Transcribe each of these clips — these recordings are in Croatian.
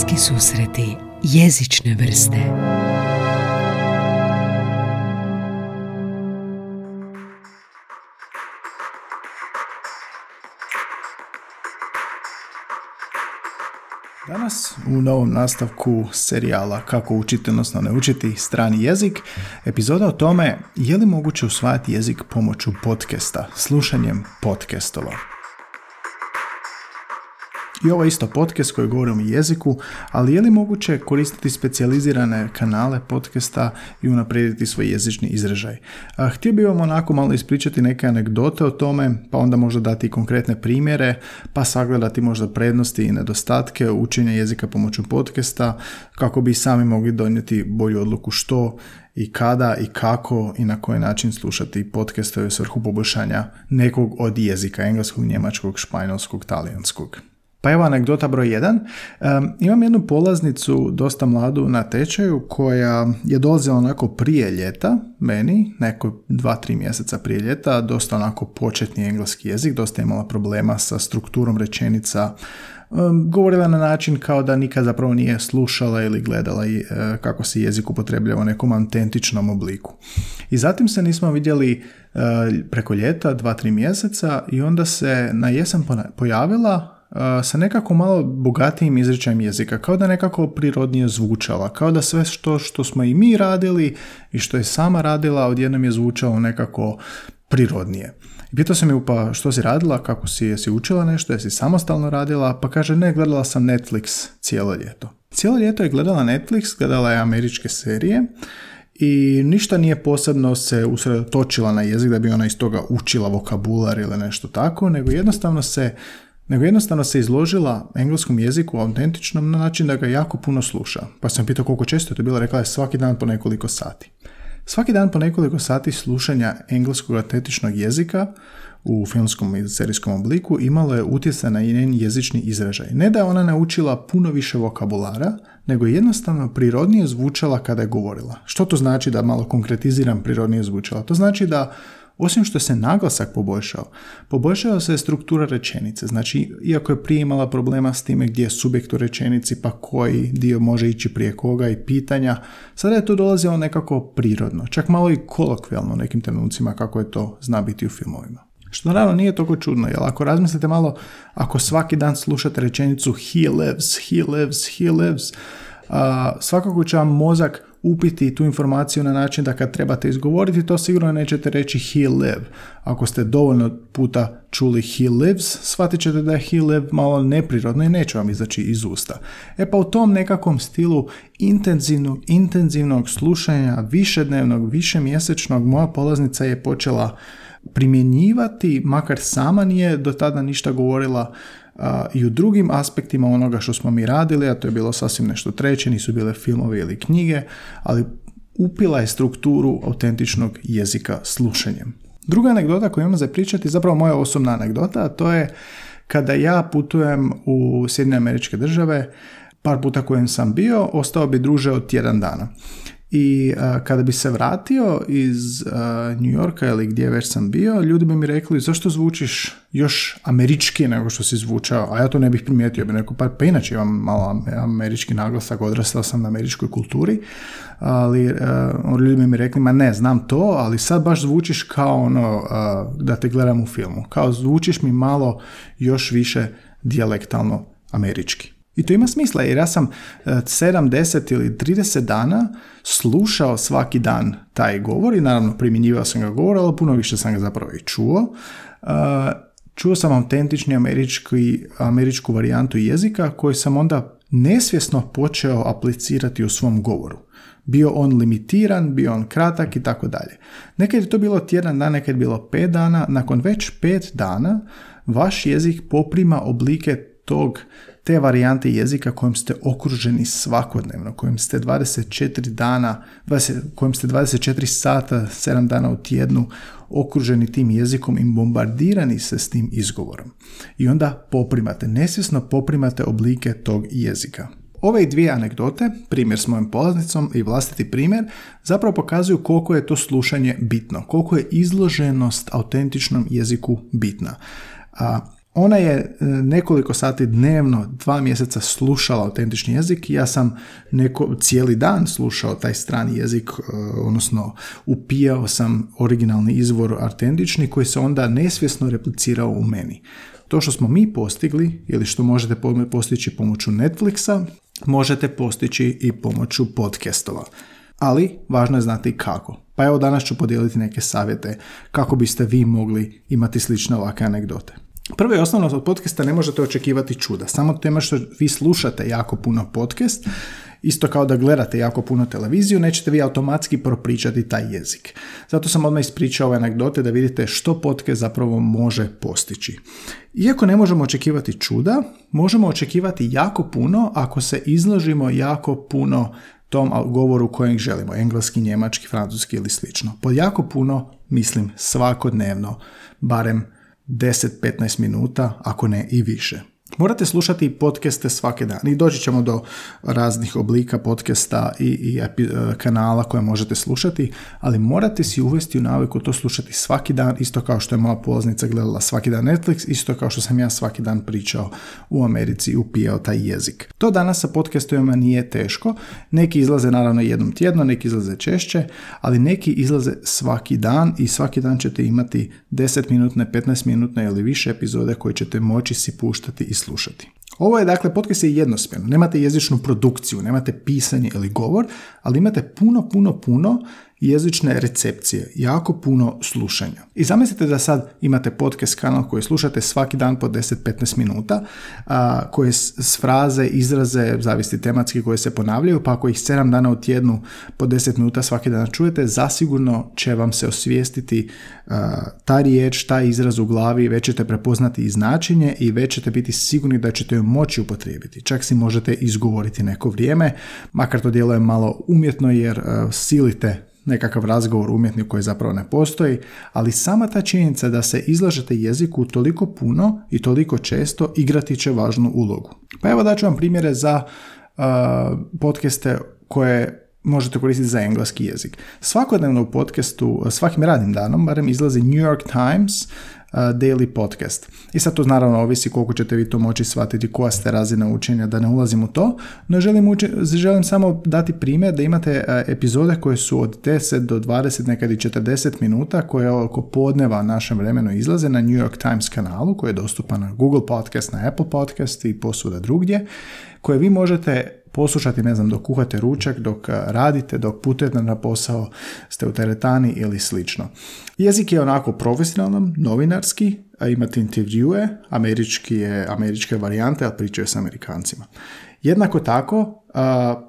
Bliski susreti jezične vrste Danas u novom nastavku serijala Kako učiti, odnosno ne učiti strani jezik, epizoda o tome je li moguće usvajati jezik pomoću podcasta, slušanjem podcastova. I ovo isto podcast koji govori o jeziku, ali je li moguće koristiti specijalizirane kanale podcasta i unaprijediti svoj jezični izražaj? A, htio bih vam onako malo ispričati neke anegdote o tome, pa onda možda dati konkretne primjere, pa sagledati možda prednosti i nedostatke učenja jezika pomoću podcasta, kako bi sami mogli donijeti bolju odluku što i kada i kako i na koji način slušati podcastove u svrhu poboljšanja nekog od jezika, engleskog, njemačkog, španjolskog, talijanskog. Pa evo anegdota broj 1. imam jednu polaznicu, dosta mladu na tečaju, koja je dolazila onako prije ljeta, meni, neko dva, tri mjeseca prije ljeta, dosta onako početni engleski jezik, dosta imala problema sa strukturom rečenica, govorila na način kao da nikad zapravo nije slušala ili gledala i e, kako se jezik upotrebljava u nekom autentičnom obliku. I zatim se nismo vidjeli e, preko ljeta, dva, tri mjeseca i onda se na jesen pojavila sa nekako malo bogatijim izričajem jezika, kao da nekako prirodnije zvučala, kao da sve što, što smo i mi radili i što je sama radila odjednom je zvučalo nekako prirodnije. I pitao sam ju pa što si radila, kako si, jesi učila nešto, jesi samostalno radila, pa kaže ne, gledala sam Netflix cijelo ljeto. Cijelo ljeto je gledala Netflix, gledala je američke serije i ništa nije posebno se usredotočila na jezik da bi ona iz toga učila vokabular ili nešto tako, nego jednostavno se nego jednostavno se izložila engleskom jeziku autentičnom na način da ga jako puno sluša. Pa sam pitao koliko često je to bilo, rekla je svaki dan po nekoliko sati. Svaki dan po nekoliko sati slušanja engleskog autentičnog jezika u filmskom i serijskom obliku imalo je utjecaj na njen jezični izražaj. Ne da je ona naučila puno više vokabulara, nego je jednostavno prirodnije zvučala kada je govorila. Što to znači da malo konkretiziram prirodnije zvučala? To znači da osim što se naglasak poboljšao, poboljšao se struktura rečenice. Znači, iako je prije imala problema s time gdje je subjekt u rečenici, pa koji dio može ići prije koga i pitanja, sada je to dolazilo nekako prirodno, čak malo i kolokvijalno u nekim trenucima kako je to zna biti u filmovima. Što naravno nije toliko čudno, jer ako razmislite malo, ako svaki dan slušate rečenicu he lives, he lives, he lives, svakako će vam mozak upiti tu informaciju na način da kad trebate izgovoriti to sigurno nećete reći he live. Ako ste dovoljno puta čuli he lives, shvatit ćete da je he live malo neprirodno i neće vam izaći iz usta. E pa u tom nekakvom stilu intenzivnog, intenzivnog slušanja, višednevnog, višemjesečnog, moja polaznica je počela primjenjivati, makar sama nije do tada ništa govorila, i u drugim aspektima onoga što smo mi radili, a to je bilo sasvim nešto treće, nisu bile filmovi ili knjige, ali upila je strukturu autentičnog jezika slušanjem. Druga anegdota koju imam za pričati je zapravo moja osobna anegdota, a to je kada ja putujem u Sjedinje američke države, par puta kojem sam bio, ostao bi druže od tjedan dana. I kada bi se vratio iz uh, New Yorka ili gdje već sam bio, ljudi bi mi rekli zašto zvučiš još američki nego što si zvučao, a ja to ne bih primijetio, bi rekao pa, pa inače imam malo američki naglasak, odrastao sam na američkoj kulturi, ali uh, ljudi bi mi rekli ma ne, znam to, ali sad baš zvučiš kao ono da te gledam u filmu, kao zvučiš mi malo još više dijalektalno američki. I to ima smisla jer ja sam 7, 10 ili 30 dana slušao svaki dan taj govor i naravno primjenjivao sam ga govor, ali puno više sam ga zapravo i čuo. Čuo sam autentični američki, američku varijantu jezika koju sam onda nesvjesno počeo aplicirati u svom govoru. Bio on limitiran, bio on kratak i tako dalje. Nekad je to bilo tjedan dan, nekad je bilo pet dana. Nakon već pet dana vaš jezik poprima oblike tog te varijante jezika kojim ste okruženi svakodnevno, kojim ste 24 dana, 20, kojim ste 24 sata, 7 dana u tjednu okruženi tim jezikom i bombardirani se s tim izgovorom. I onda poprimate, nesvjesno poprimate oblike tog jezika. Ove dvije anegdote, primjer s mojom polaznicom i vlastiti primjer, zapravo pokazuju koliko je to slušanje bitno, koliko je izloženost autentičnom jeziku bitna. A Ona je e, nekoliko sati dnevno, dva mjeseca slušala autentični jezik. Ja sam neko, cijeli dan slušao taj strani jezik, e, odnosno upijao sam originalni izvor autentični koji se onda nesvjesno replicirao u meni. To što smo mi postigli ili što možete postići pomoću Netflixa, možete postići i pomoću podcastova. Ali važno je znati kako. Pa evo danas ću podijeliti neke savjete kako biste vi mogli imati slične ovakve anegdote. Prvo i osnovno od podcasta ne možete očekivati čuda. Samo tema što vi slušate jako puno podcast, isto kao da gledate jako puno televiziju, nećete vi automatski propričati taj jezik. Zato sam odmah ispričao ove anegdote da vidite što podcast zapravo može postići. Iako ne možemo očekivati čuda, možemo očekivati jako puno ako se izložimo jako puno tom govoru kojeg želimo, engleski, njemački, francuski ili slično. Pod jako puno mislim svakodnevno, barem 10-15 minuta, ako ne i više. Morate slušati podcaste svake dan i doći ćemo do raznih oblika podcasta i, i e, kanala koje možete slušati, ali morate si uvesti u naviku to slušati svaki dan, isto kao što je moja polaznica gledala svaki dan Netflix, isto kao što sam ja svaki dan pričao u Americi i upijao taj jezik. To danas sa podcastovima nije teško, neki izlaze naravno jednom tjedno, neki izlaze češće, ali neki izlaze svaki dan i svaki dan ćete imati 10 minutne, 15 minutne ili više epizode koje ćete moći si puštati i slušati. Ovo je dakle podcast je jednosmjerno, nemate jezičnu produkciju, nemate pisanje ili govor, ali imate puno, puno, puno jezične recepcije, jako puno slušanja. I zamislite da sad imate podcast kanal koji slušate svaki dan po 10-15 minuta, a, koje s fraze, izraze, zavisi tematski koje se ponavljaju, pa ako ih 7 dana u tjednu po 10 minuta svaki dan čujete, zasigurno će vam se osvijestiti a, ta riječ, taj izraz u glavi, već ćete prepoznati i značenje i već ćete biti sigurni da ćete ju moći upotrijebiti. Čak si možete izgovoriti neko vrijeme, makar to djeluje malo umjetno jer silite nekakav razgovor umjetnik koji zapravo ne postoji, ali sama ta činjenica da se izlažete jeziku toliko puno i toliko često igrati će važnu ulogu. Pa evo daću vam primjere za uh, podcaste koje možete koristiti za engleski jezik. Svakodnevno u podcastu, svakim radnim danom, barem izlazi New York Times daily podcast. I sad to naravno ovisi koliko ćete vi to moći shvatiti, koja ste razina učenja, da ne ulazim u to, no želim, uči, želim samo dati primjer da imate epizode koje su od 10 do 20, nekad i 40 minuta, koje oko podneva našem vremenu izlaze na New York Times kanalu, koji je dostupan na Google Podcast, na Apple Podcast i posuda drugdje, koje vi možete poslušati, ne znam, dok kuhate ručak, dok radite, dok putujete na posao, ste u teretani ili slično. Jezik je onako profesionalan, novinarski, a imate intervjue, američki je, američke varijante, ali pričaju s amerikancima. Jednako tako,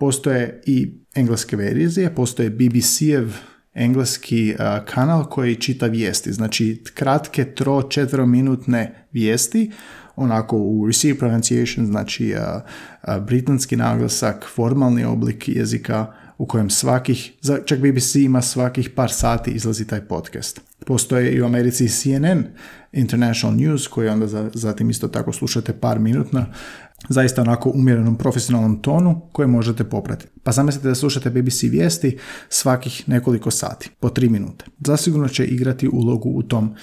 postoje i engleske verzije, postoje BBC-ev engleski kanal koji čita vijesti, znači kratke tro četverominutne vijesti onako u receive pronunciation, znači britanski naglasak, formalni oblik jezika u kojem svakih, čak BBC ima svakih par sati izlazi taj podcast. Postoje i u Americi CNN International News koji onda zatim isto tako slušate par minutno zaista onako umjerenom profesionalnom tonu koje možete popratiti. Pa zamislite da slušate BBC vijesti svakih nekoliko sati, po tri minute. Zasigurno će igrati ulogu u tom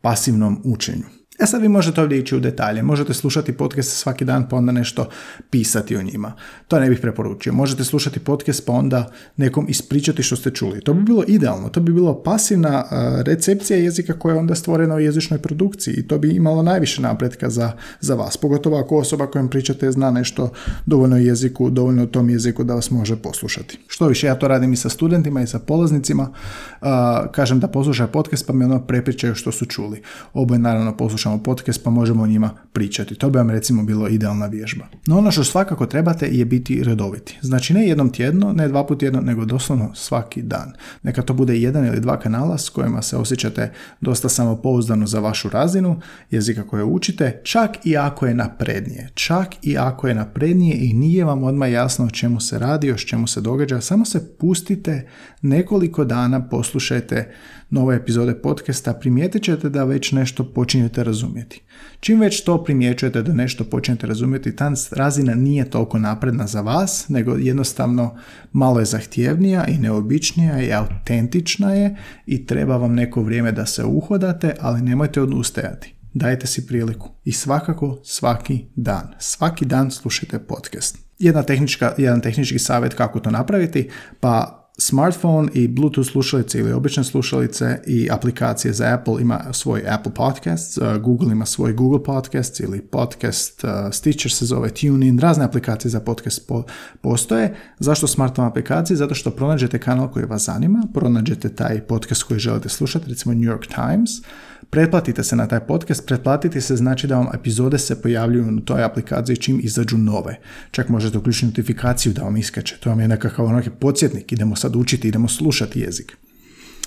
pasivnom učenju. E sad vi možete ovdje ići u detalje, možete slušati podcast svaki dan pa onda nešto pisati o njima. To ne bih preporučio. Možete slušati podcast pa onda nekom ispričati što ste čuli. To bi bilo idealno, to bi bilo pasivna recepcija jezika koja je onda stvorena u jezičnoj produkciji i to bi imalo najviše napretka za, za vas. Pogotovo ako osoba kojom pričate zna nešto dovoljno jeziku, dovoljno u tom jeziku da vas može poslušati. Što više, ja to radim i sa studentima i sa polaznicima. kažem da poslušaju podcast pa mi ono prepričaju što su čuli. Oboje naravno poslušam slušamo podcast pa možemo o njima pričati. To bi vam recimo bilo idealna vježba. No ono što svakako trebate je biti redoviti. Znači ne jednom tjedno, ne dva put tjedno, nego doslovno svaki dan. Neka to bude jedan ili dva kanala s kojima se osjećate dosta samopouzdano za vašu razinu jezika koje učite, čak i ako je naprednije. Čak i ako je naprednije i nije vam odmah jasno o čemu se radi, o čemu se događa, samo se pustite nekoliko dana, poslušajte nove epizode podcasta, primijetit ćete da već nešto počinjete razumjeti. Čim već to primjećujete da nešto počinjete razumjeti, ta razina nije toliko napredna za vas, nego jednostavno malo je zahtjevnija i neobičnija i autentična je i treba vam neko vrijeme da se uhodate, ali nemojte odustajati. dajte si priliku i svakako svaki dan. Svaki dan slušajte podcast. Jedna tehnička, jedan tehnički savjet kako to napraviti, pa smartphone i Bluetooth slušalice ili obične slušalice i aplikacije za Apple ima svoj Apple Podcasts, uh, Google ima svoj Google Podcasts ili Podcast uh, Stitcher se zove TuneIn, razne aplikacije za podcast postoje. Zašto smartphone aplikacije? Zato što pronađete kanal koji vas zanima, pronađete taj podcast koji želite slušati, recimo New York Times, pretplatite se na taj podcast, pretplatiti se znači da vam epizode se pojavljuju na toj aplikaciji čim izađu nove. Čak možete uključiti notifikaciju da vam iskače, to vam je nekakav onaki podsjetnik, idemo sad učiti, idemo slušati jezik.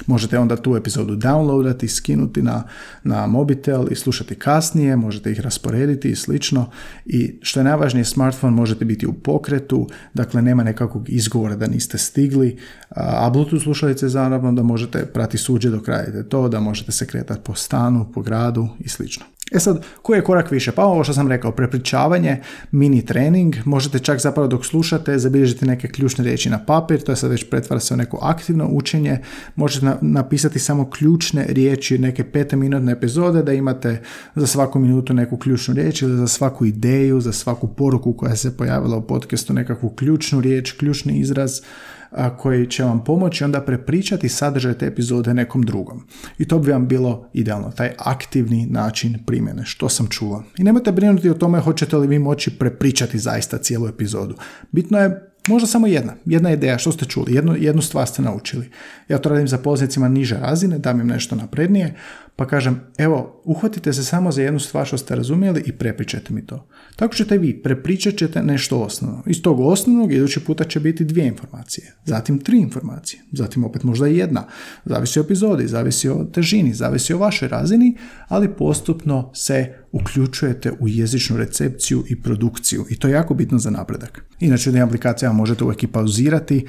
Možete onda tu epizodu downloadati, skinuti na, na mobitel i slušati kasnije, možete ih rasporediti i slično. I što je najvažnije, smartphone možete biti u pokretu, dakle nema nekakvog izgovora da niste stigli, a Bluetooth slušalice naravno da možete prati suđe dok radite to, da možete se kretati po stanu, po gradu i slično. E sad, koji je korak više? Pa ovo što sam rekao, prepričavanje, mini trening, možete čak zapravo dok slušate zabilježiti neke ključne riječi na papir, to je sad već pretvara se u neko aktivno učenje, možete napisati samo ključne riječi, neke minutne epizode da imate za svaku minutu neku ključnu riječ ili za svaku ideju, za svaku poruku koja se pojavila u podcastu, nekakvu ključnu riječ, ključni izraz, koji će vam pomoći onda prepričati sadržaj te epizode nekom drugom. I to bi vam bilo idealno, taj aktivni način primjene, što sam čula. I nemojte brinuti o tome hoćete li vi moći prepričati zaista cijelu epizodu. Bitno je Možda samo jedna, jedna ideja, što ste čuli, jednu, jednu stvar ste naučili. Ja to radim za poznicima niže razine, dam im nešto naprednije, pa kažem, evo, uhvatite se samo za jednu stvar što ste razumjeli i prepričajte mi to. Tako ćete vi, prepričat ćete nešto osnovno. Iz tog osnovnog idući puta će biti dvije informacije, zatim tri informacije, zatim opet možda jedna. Zavisi o epizodi, zavisi o težini, zavisi o vašoj razini, ali postupno se uključujete u jezičnu recepciju i produkciju i to je jako bitno za napredak. Inače, u aplikacijama možete uvijek i pauzirati,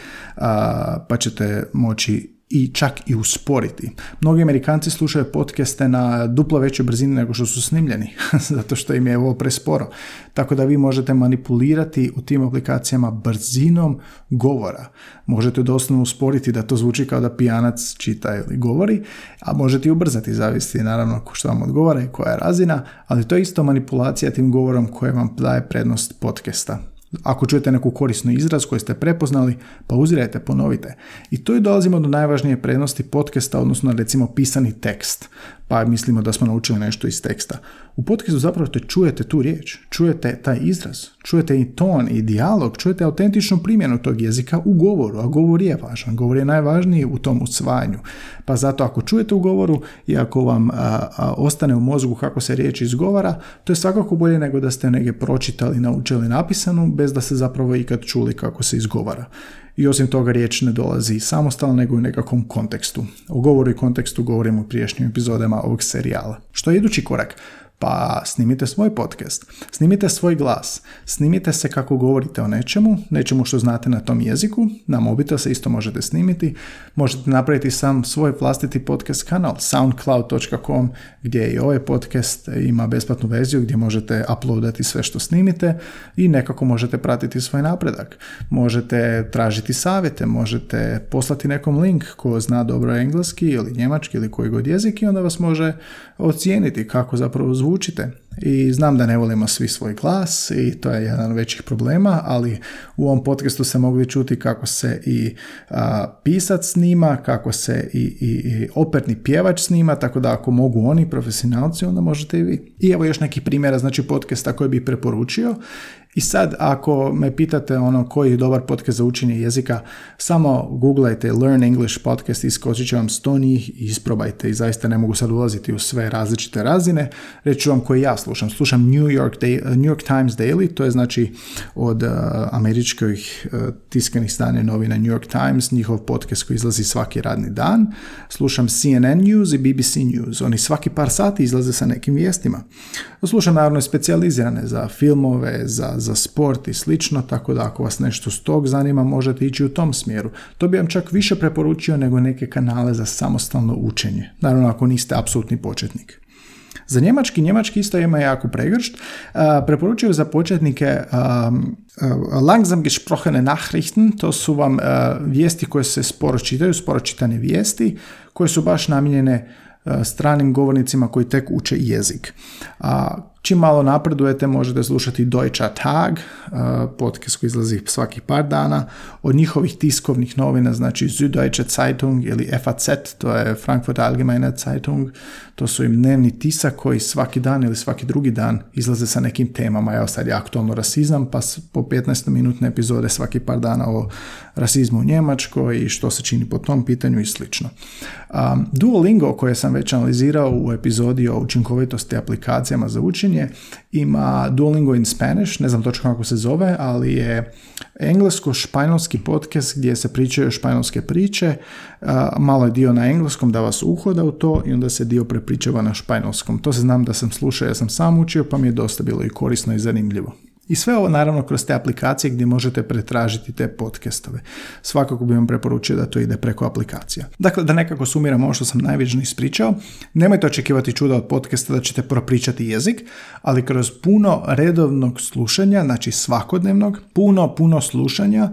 pa ćete moći i čak i usporiti. Mnogi Amerikanci slušaju podcaste na duplo većoj brzini nego što su snimljeni, zato što im je ovo presporo. Tako da vi možete manipulirati u tim aplikacijama brzinom govora. Možete doslovno usporiti da to zvuči kao da pijanac čita ili govori, a možete i ubrzati, zavisi naravno što vam odgovara i koja je razina, ali to je isto manipulacija tim govorom koje vam daje prednost podcasta. Ako čujete neku korisnu izraz koji ste prepoznali, pauzirajte, ponovite. I tu dolazimo do najvažnije prednosti podcasta, odnosno recimo pisani tekst pa mislimo da smo naučili nešto iz teksta. U podcastu zapravo te čujete tu riječ, čujete taj izraz, čujete i ton i dijalog, čujete autentičnu primjenu tog jezika u govoru, a govor je važan, govor je najvažniji u tom usvajanju. Pa zato ako čujete u govoru i ako vam ostane u mozgu kako se riječ izgovara, to je svakako bolje nego da ste negdje pročitali, naučili napisanu, bez da ste zapravo ikad čuli kako se izgovara i osim toga riječ ne dolazi samostalno nego u nekakvom kontekstu. O govoru i kontekstu govorimo u priješnjim epizodama ovog serijala. Što je idući korak? Pa snimite svoj podcast, snimite svoj glas, snimite se kako govorite o nečemu, nečemu što znate na tom jeziku, na mobitel se isto možete snimiti, možete napraviti sam svoj vlastiti podcast kanal soundcloud.com gdje i ovaj podcast ima besplatnu verziju gdje možete uploadati sve što snimite i nekako možete pratiti svoj napredak. Možete tražiti savjete, možete poslati nekom link ko zna dobro engleski ili njemački ili koji god jezik i onda vas može ocijeniti kako zapravo научите. I znam da ne volimo svi svoj glas i to je jedan od većih problema, ali u ovom podcastu se mogli čuti kako se i a, pisac snima, kako se i, i, i operni pjevač snima, tako da ako mogu oni profesionalci, onda možete i vi. I evo još neki primjera, znači podcasta koje bih preporučio i sad, ako me pitate ono koji je dobar podcast za učenje jezika, samo googlajte Learn English podcast, iskočit će vam sto njih i isprobajte. I zaista ne mogu sad ulaziti u sve različite razine. Reći vam koji ja slušam. Slušam New York, New York Times Daily, to je znači od uh, američkih uh, tiskanih stane novina New York Times, njihov podcast koji izlazi svaki radni dan. Slušam CNN News i BBC News. Oni svaki par sati izlaze sa nekim vijestima. Slušam naravno specijalizirane za filmove, za za sport i slično, tako da ako vas nešto s tog zanima možete ići u tom smjeru. To bi vam čak više preporučio nego neke kanale za samostalno učenje. Naravno ako niste apsolutni početnik. Za njemački, njemački isto ima jako pregršt. Preporučuju za početnike langsam gesprochene Nachrichten, to su vam vijesti koje se sporo čitaju, sporo čitane vijesti, koje su baš namijenjene stranim govornicima koji tek uče jezik. A Čim malo napredujete možete slušati Deutscher Tag, uh, podcast koji izlazi svakih par dana, od njihovih tiskovnih novina, znači Süddeutsche Zeitung ili FAZ, to je Frankfurt Allgemeine Zeitung, to su im dnevni tisak koji svaki dan ili svaki drugi dan izlaze sa nekim temama. Evo sad je aktualno rasizam, pa po 15 minutne epizode svaki par dana o rasizmu u Njemačkoj i što se čini po tom pitanju i slično. Um, Duolingo koje sam već analizirao u epizodi o učinkovitosti aplikacijama za učenje ima Duolingo in Spanish, ne znam točno kako se zove, ali je englesko-španjolski podcast gdje se pričaju španjolske priče, malo je dio na engleskom da vas uhoda u to i onda se dio prepričava na španjolskom. To se znam da sam slušao, ja sam sam učio pa mi je dosta bilo i korisno i zanimljivo. I sve ovo naravno kroz te aplikacije gdje možete pretražiti te podcastove. Svakako bih vam preporučio da to ide preko aplikacija. Dakle, da nekako sumiram ovo što sam najviše ispričao, nemojte očekivati čuda od podcasta da ćete propričati jezik, ali kroz puno redovnog slušanja, znači svakodnevnog, puno, puno slušanja,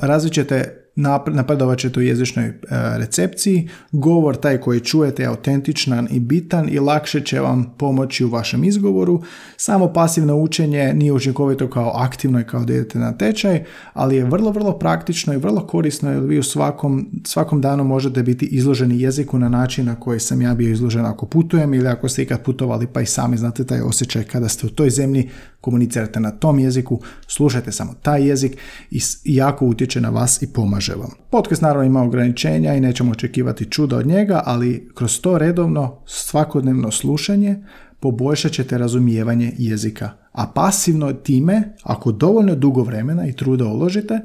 razvit ćete napredovat ćete u jezičnoj e, recepciji, govor taj koji čujete je autentičan i bitan i lakše će vam pomoći u vašem izgovoru. Samo pasivno učenje nije učinkovito kao aktivno i kao da idete na tečaj, ali je vrlo, vrlo praktično i vrlo korisno jer vi u svakom, svakom danu možete biti izloženi jeziku na način na koji sam ja bio izložen ako putujem ili ako ste ikad putovali pa i sami znate taj osjećaj kada ste u toj zemlji, komunicirate na tom jeziku, slušajte samo taj jezik i jako utječe na vas i pomaže vam. Podcast naravno ima ograničenja i nećemo očekivati čuda od njega, ali kroz to redovno svakodnevno slušanje poboljšat ćete razumijevanje jezika. A pasivno time, ako dovoljno dugo vremena i truda uložite,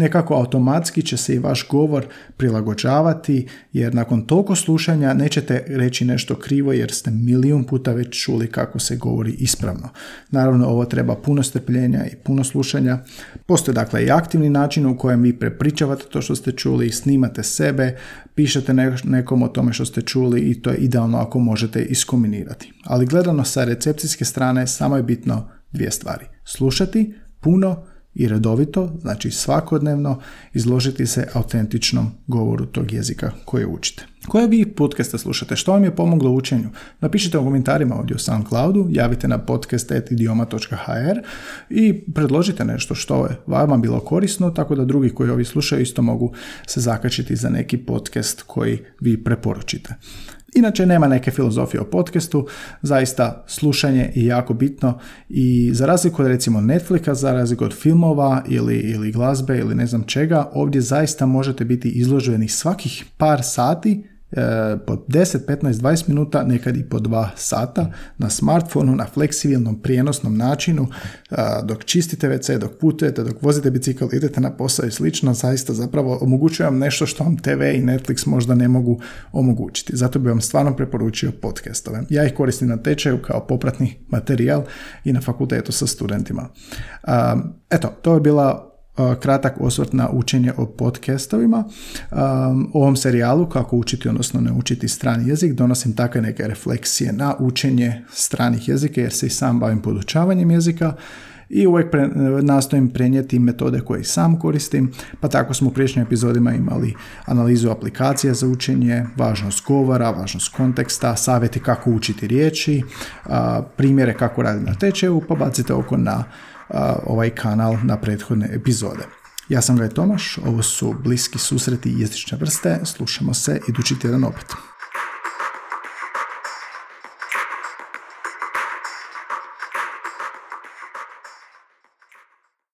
nekako automatski će se i vaš govor prilagođavati jer nakon toliko slušanja nećete reći nešto krivo jer ste milijun puta već čuli kako se govori ispravno. Naravno ovo treba puno strpljenja i puno slušanja. Postoje dakle i aktivni način u kojem vi prepričavate to što ste čuli, snimate sebe, pišete nekom o tome što ste čuli i to je idealno ako možete iskombinirati. Ali gledano sa recepcijske strane samo je bitno dvije stvari. Slušati puno i redovito, znači svakodnevno, izložiti se autentičnom govoru tog jezika koje učite. Koje vi podcaste slušate? Što vam je pomoglo u učenju? Napišite u komentarima ovdje u SoundCloudu, javite na podcast.idioma.hr i predložite nešto što je vama bilo korisno, tako da drugi koji ovi slušaju isto mogu se zakačiti za neki podcast koji vi preporučite. Inače, nema neke filozofije o podcastu, zaista slušanje je jako bitno i za razliku od recimo Netflixa, za razliku od filmova ili, ili glazbe ili ne znam čega, ovdje zaista možete biti izloženi svakih par sati po 10, 15, 20 minuta, nekad i po 2 sata na smartfonu, na fleksibilnom prijenosnom načinu, e, dok čistite WC, dok putujete, dok vozite bicikl, idete na posao i slično, zaista zapravo omogućujem nešto što vam TV i Netflix možda ne mogu omogućiti. Zato bi vam stvarno preporučio podcastove. Ja ih koristim na tečaju kao popratni materijal i na fakultetu sa studentima. E, eto, to je bila kratak osvrt na učenje o podcastovima. U ovom serijalu kako učiti, odnosno ne učiti strani jezik, donosim takve neke refleksije na učenje stranih jezika jer se i sam bavim podučavanjem jezika i uvijek pre, nastojim prenijeti metode koje sam koristim, pa tako smo u priješnjim epizodima imali analizu aplikacija za učenje, važnost govora, važnost konteksta, savjeti kako učiti riječi, primjere kako raditi na tečaju, pa bacite oko na ovaj kanal na prethodne epizode. Ja sam Gaj Tomaš, ovo su bliski susreti jezične vrste, slušamo se idući tjedan opet.